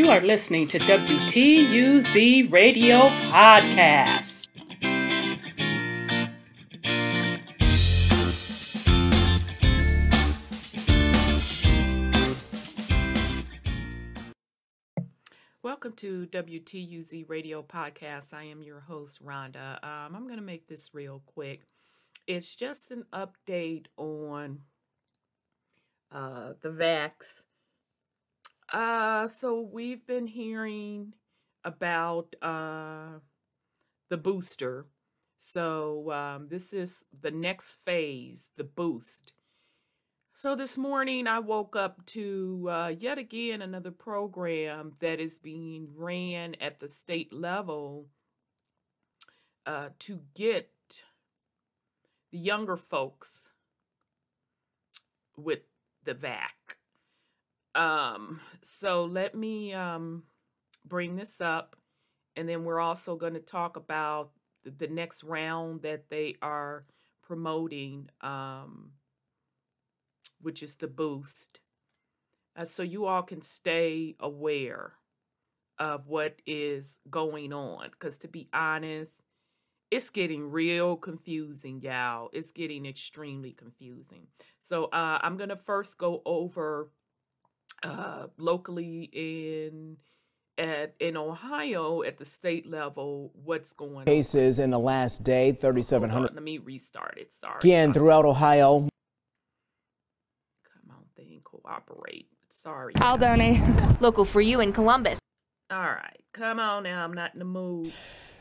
You are listening to WTUZ Radio Podcast. Welcome to WTUZ Radio Podcast. I am your host, Rhonda. Um, I'm going to make this real quick. It's just an update on uh, the vax. Uh, so we've been hearing about uh, the booster. So um, this is the next phase, the boost. So this morning I woke up to uh, yet again another program that is being ran at the state level uh, to get the younger folks with the VAC. Um, so let me um, bring this up, and then we're also going to talk about the, next round that they are promoting, um, which is the boost. Uh, so you all can stay aware of what is going on. Because to be honest, it's getting real confusing, y'all. It's getting extremely confusing. So uh, I'm going to first go over uh, locally in at in Ohio at the state level what's going cases on. in the last day 3700 let me restart it sorry. Again throughout Ohio. Come on thing cooperate. Sorry I'll donate. Local for you in Columbus. All right come on now I'm not in the mood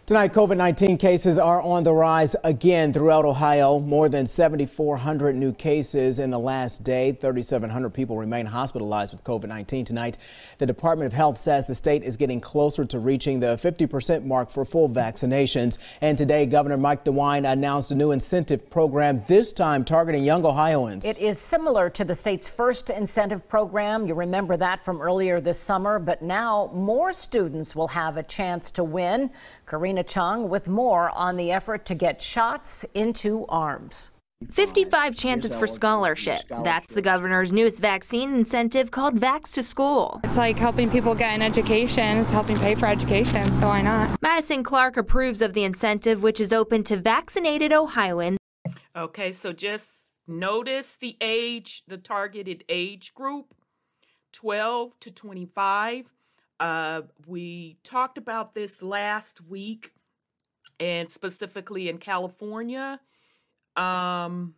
Tonight, COVID 19 cases are on the rise again throughout Ohio. More than 7,400 new cases in the last day. 3,700 people remain hospitalized with COVID 19 tonight. The Department of Health says the state is getting closer to reaching the 50% mark for full vaccinations. And today, Governor Mike DeWine announced a new incentive program, this time targeting young Ohioans. It is similar to the state's first incentive program. You remember that from earlier this summer, but now more students will have a chance to win. Karina Chung with more on the effort to get shots into arms. 55 chances for scholarship. That's the governor's newest vaccine incentive called Vax to School. It's like helping people get an education. It's helping pay for education, so why not? Madison Clark approves of the incentive, which is open to vaccinated Ohioans. Okay, so just notice the age, the targeted age group 12 to 25. Uh, we talked about this last week, and specifically in California. Um,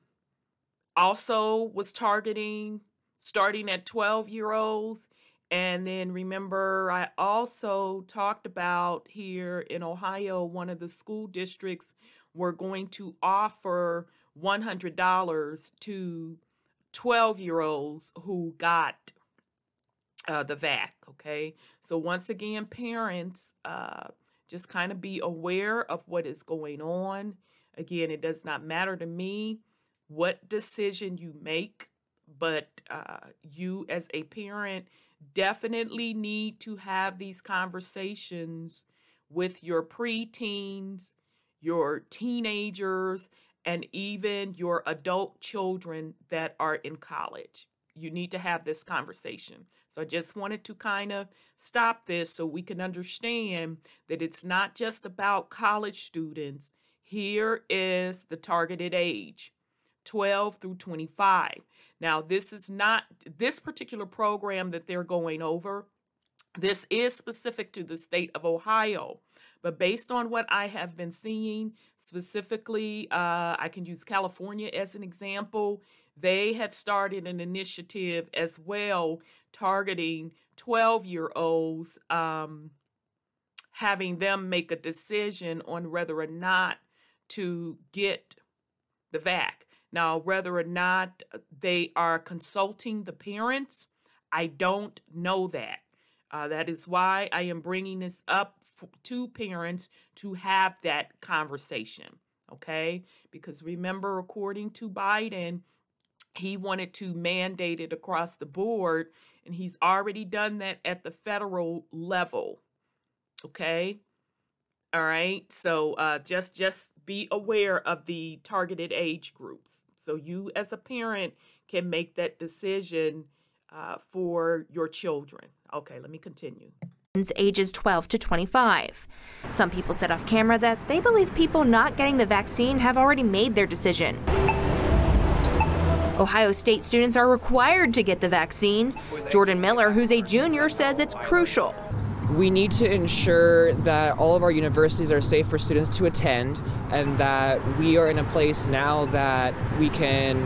also was targeting starting at 12 year olds. And then remember, I also talked about here in Ohio, one of the school districts were going to offer $100 to 12 year olds who got uh, the VAC. Okay. So, once again, parents, uh, just kind of be aware of what is going on. Again, it does not matter to me what decision you make, but uh, you as a parent definitely need to have these conversations with your preteens, your teenagers, and even your adult children that are in college. You need to have this conversation. So I just wanted to kind of stop this so we can understand that it's not just about college students. Here is the targeted age 12 through 25. Now, this is not this particular program that they're going over. This is specific to the state of Ohio. But based on what I have been seeing, specifically, uh, I can use California as an example. They had started an initiative as well targeting 12 year olds, um, having them make a decision on whether or not to get the VAC. Now, whether or not they are consulting the parents, I don't know that. Uh, that is why I am bringing this up to parents to have that conversation. Okay? Because remember, according to Biden, he wanted to mandate it across the board, and he's already done that at the federal level. Okay? All right. So uh, just just be aware of the targeted age groups. So you as a parent can make that decision uh, for your children. Okay, let me continue. Ages 12 to 25. Some people said off camera that they believe people not getting the vaccine have already made their decision. Ohio State students are required to get the vaccine. Jordan Miller, who's a junior, says it's crucial. We need to ensure that all of our universities are safe for students to attend and that we are in a place now that we can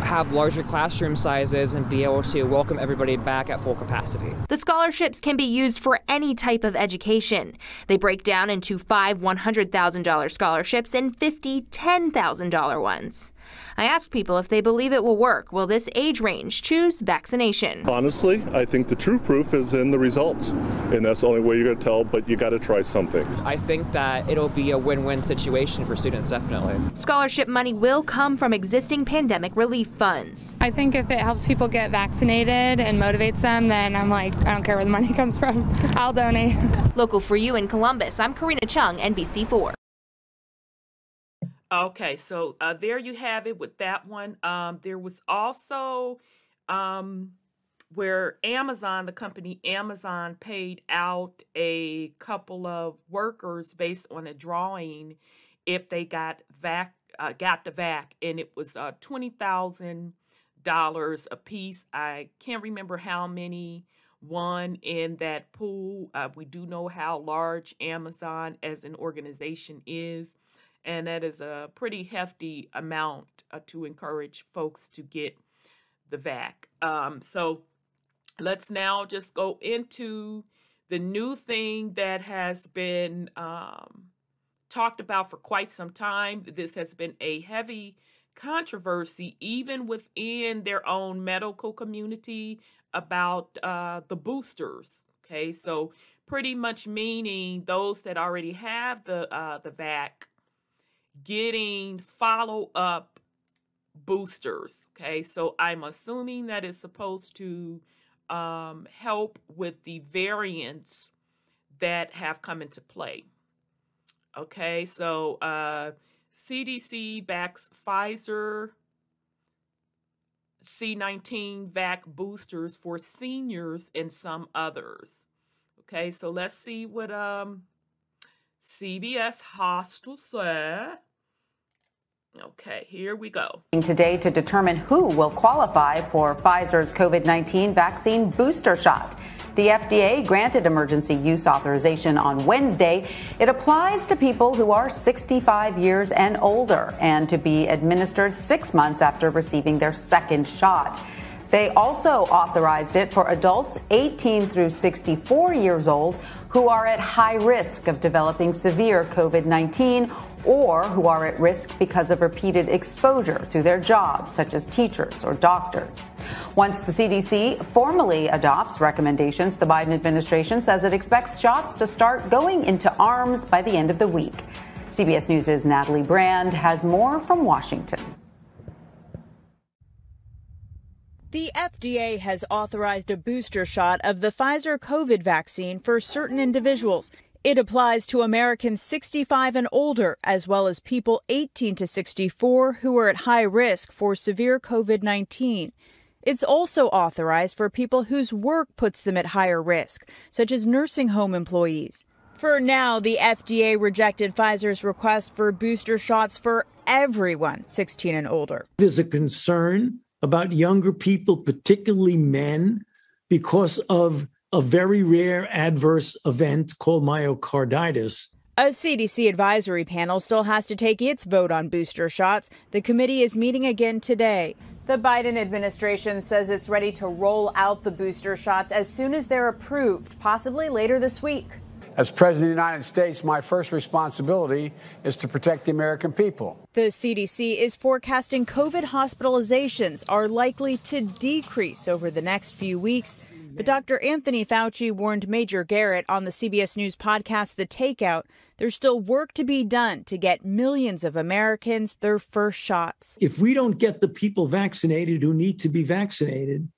have larger classroom sizes and be able to welcome everybody back at full capacity. The scholarships can be used for any type of education. They break down into five $100,000 scholarships and 50 $10,000 ones. I asked people if they believe it will work. Will this age range choose vaccination? Honestly, I think the true proof is in the results. And that's the only way you're going to tell, but you got to try something. I think that it'll be a win win situation for students, definitely. Scholarship money will come from existing pandemic relief funds. I think if it helps people get vaccinated and motivates them, then I'm like, I don't care where the money comes from. I'll donate. Local for you in Columbus, I'm Karina Chung, NBC4. Okay, so uh, there you have it with that one. Um, there was also um, where Amazon, the company Amazon, paid out a couple of workers based on a drawing if they got vac uh, got the vac, and it was uh, twenty thousand dollars a piece. I can't remember how many won in that pool. Uh, we do know how large Amazon as an organization is and that is a pretty hefty amount uh, to encourage folks to get the VAC. Um, so let's now just go into the new thing that has been um, talked about for quite some time. This has been a heavy controversy, even within their own medical community, about uh, the boosters. Okay, so pretty much meaning those that already have the uh, the VAC getting follow up boosters. Okay, so I'm assuming that it's supposed to um, help with the variants that have come into play. Okay, so uh, CDC backs Pfizer C19 VAC boosters for seniors and some others. Okay, so let's see what um, CBS has to say. Okay, here we go. Today to determine who will qualify for Pfizer's COVID 19 vaccine booster shot. The FDA granted emergency use authorization on Wednesday. It applies to people who are 65 years and older and to be administered six months after receiving their second shot. They also authorized it for adults 18 through 64 years old who are at high risk of developing severe COVID 19 or who are at risk because of repeated exposure through their jobs, such as teachers or doctors. Once the CDC formally adopts recommendations, the Biden administration says it expects shots to start going into arms by the end of the week. CBS News' Natalie Brand has more from Washington. The FDA has authorized a booster shot of the Pfizer COVID vaccine for certain individuals. It applies to Americans 65 and older, as well as people 18 to 64 who are at high risk for severe COVID 19. It's also authorized for people whose work puts them at higher risk, such as nursing home employees. For now, the FDA rejected Pfizer's request for booster shots for everyone 16 and older. There's a concern about younger people, particularly men, because of a very rare adverse event called myocarditis. A CDC advisory panel still has to take its vote on booster shots. The committee is meeting again today. The Biden administration says it's ready to roll out the booster shots as soon as they're approved, possibly later this week. As President of the United States, my first responsibility is to protect the American people. The CDC is forecasting COVID hospitalizations are likely to decrease over the next few weeks but Dr. Anthony Fauci warned Major Garrett on the CBS News podcast The Takeout there's still work to be done to get millions of Americans their first shots. If we don't get the people vaccinated who need to be vaccinated,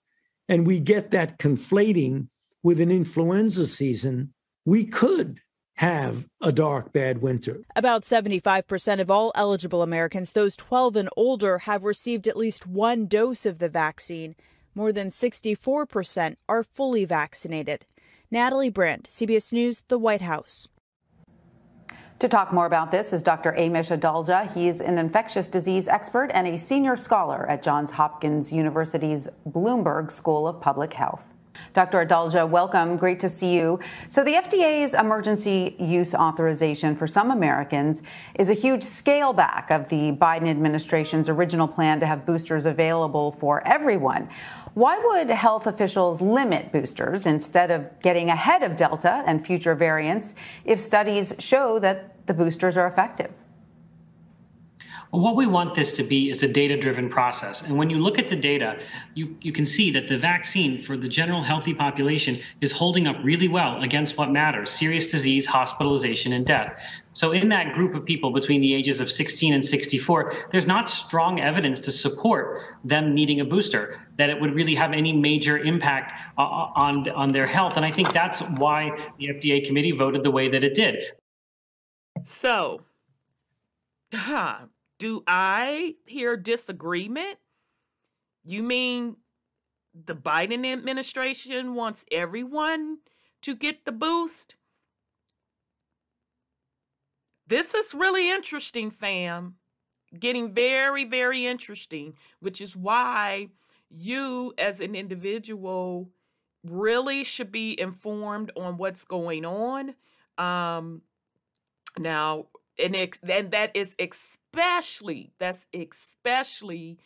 and we get that conflating with an influenza season, we could have a dark, bad winter. About 75% of all eligible Americans, those 12 and older, have received at least one dose of the vaccine. More than 64% are fully vaccinated. Natalie Brand, CBS News, the White House. To talk more about this is Dr. Amish Adalja. He's an infectious disease expert and a senior scholar at Johns Hopkins University's Bloomberg School of Public Health. Dr. Adalja, welcome. Great to see you. So, the FDA's emergency use authorization for some Americans is a huge scale back of the Biden administration's original plan to have boosters available for everyone. Why would health officials limit boosters instead of getting ahead of Delta and future variants if studies show that the boosters are effective? What we want this to be is a data driven process. And when you look at the data, you, you can see that the vaccine for the general healthy population is holding up really well against what matters serious disease, hospitalization, and death. So, in that group of people between the ages of 16 and 64, there's not strong evidence to support them needing a booster, that it would really have any major impact uh, on, on their health. And I think that's why the FDA committee voted the way that it did. So, do I hear disagreement? You mean the Biden administration wants everyone to get the boost? This is really interesting, fam. Getting very, very interesting, which is why you, as an individual, really should be informed on what's going on. Um, now, and, ex- and that is especially that's especially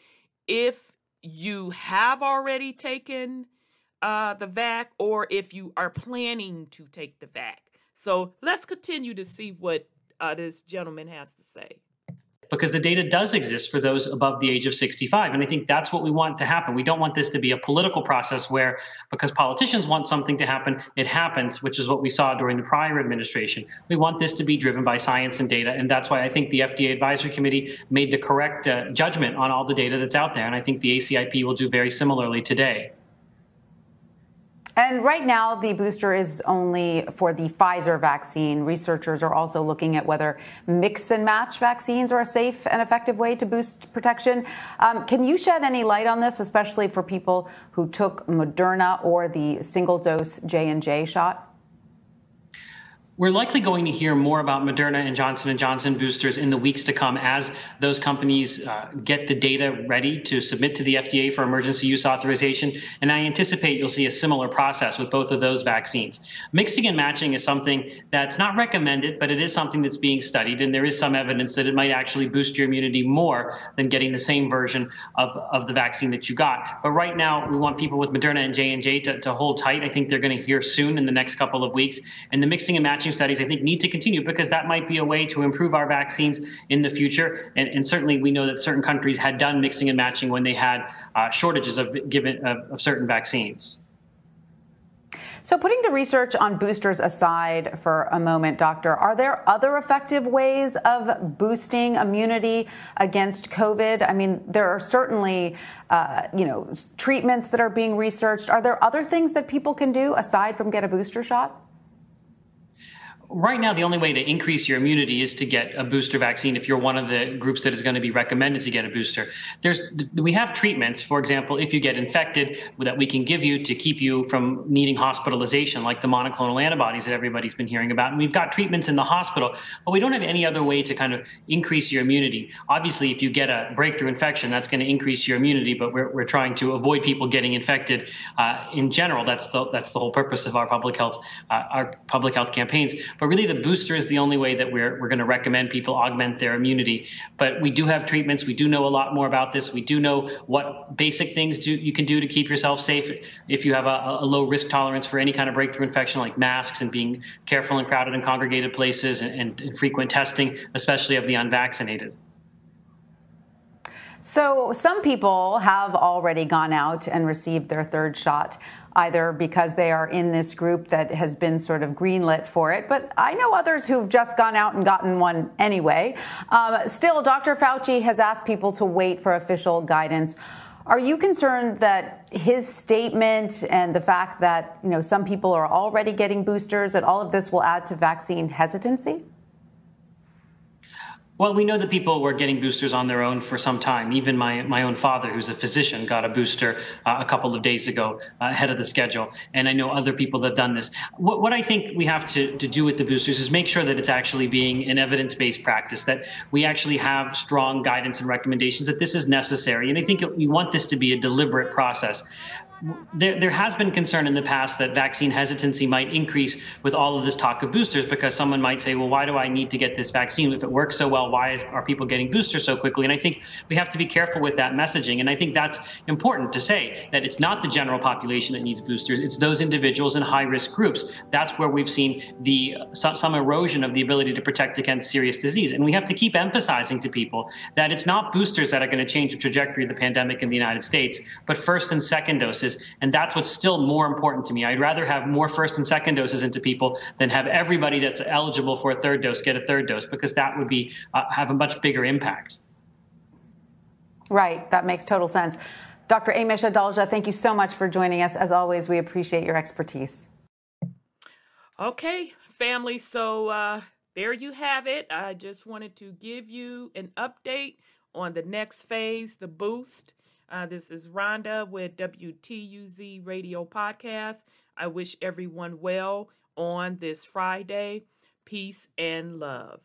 if you have already taken uh, the vac or if you are planning to take the vac. So let's continue to see what uh, this gentleman has to say because the data does exist for those above the age of 65. And I think that's what we want to happen. We don't want this to be a political process where, because politicians want something to happen, it happens, which is what we saw during the prior administration. We want this to be driven by science and data. And that's why I think the FDA Advisory Committee made the correct uh, judgment on all the data that's out there. And I think the ACIP will do very similarly today. And right now, the booster is only for the Pfizer vaccine. Researchers are also looking at whether mix and match vaccines are a safe and effective way to boost protection. Um, can you shed any light on this, especially for people who took Moderna or the single dose J and J shot? We're likely going to hear more about Moderna and Johnson & Johnson boosters in the weeks to come as those companies uh, get the data ready to submit to the FDA for emergency use authorization. And I anticipate you'll see a similar process with both of those vaccines. Mixing and matching is something that's not recommended, but it is something that's being studied. And there is some evidence that it might actually boost your immunity more than getting the same version of, of the vaccine that you got. But right now, we want people with Moderna and J&J to, to hold tight. I think they're going to hear soon in the next couple of weeks. And the mixing and matching matching studies, I think, need to continue because that might be a way to improve our vaccines in the future. And, and certainly, we know that certain countries had done mixing and matching when they had uh, shortages of given of, of certain vaccines. So, putting the research on boosters aside for a moment, Doctor, are there other effective ways of boosting immunity against COVID? I mean, there are certainly, uh, you know, treatments that are being researched. Are there other things that people can do aside from get a booster shot? Right now, the only way to increase your immunity is to get a booster vaccine if you're one of the groups that is going to be recommended to get a booster. There's, we have treatments, for example, if you get infected, that we can give you to keep you from needing hospitalization, like the monoclonal antibodies that everybody's been hearing about. And we've got treatments in the hospital, but we don't have any other way to kind of increase your immunity. Obviously, if you get a breakthrough infection, that's going to increase your immunity, but we're, we're trying to avoid people getting infected uh, in general. That's the, that's the whole purpose of our public health, uh, our public health campaigns. But really, the booster is the only way that we're, we're going to recommend people augment their immunity. But we do have treatments. We do know a lot more about this. We do know what basic things do, you can do to keep yourself safe if you have a, a low risk tolerance for any kind of breakthrough infection, like masks and being careful in crowded and congregated places and, and, and frequent testing, especially of the unvaccinated. So, some people have already gone out and received their third shot either because they are in this group that has been sort of greenlit for it. But I know others who've just gone out and gotten one anyway. Um, still, Dr. Fauci has asked people to wait for official guidance. Are you concerned that his statement and the fact that you know some people are already getting boosters, that all of this will add to vaccine hesitancy? Well, we know that people were getting boosters on their own for some time. Even my, my own father, who's a physician, got a booster uh, a couple of days ago uh, ahead of the schedule. And I know other people that have done this. What, what I think we have to, to do with the boosters is make sure that it's actually being an evidence based practice, that we actually have strong guidance and recommendations that this is necessary. And I think we want this to be a deliberate process there, there has been concern in the past that vaccine hesitancy might increase with all of this talk of boosters because someone might say, well, why do I need to get this vaccine? If it works so well, why are people getting boosters so quickly? And I think we have to be careful with that messaging. And I think that's important to say that it's not the general population that needs boosters, it's those individuals in high risk groups. That's where we've seen the some erosion of the ability to protect against serious disease. And we have to keep emphasizing to people that it's not boosters that are going to change the trajectory of the pandemic in the United States, but first and second doses doses. And that's what's still more important to me. I'd rather have more first and second doses into people than have everybody that's eligible for a third dose get a third dose because that would be uh, have a much bigger impact. Right. That makes total sense. Dr. Amish Adalja, thank you so much for joining us. As always, we appreciate your expertise. Okay, family. So uh, there you have it. I just wanted to give you an update on the next phase, the boost. Uh, this is Rhonda with WTUZ Radio Podcast. I wish everyone well on this Friday. Peace and love.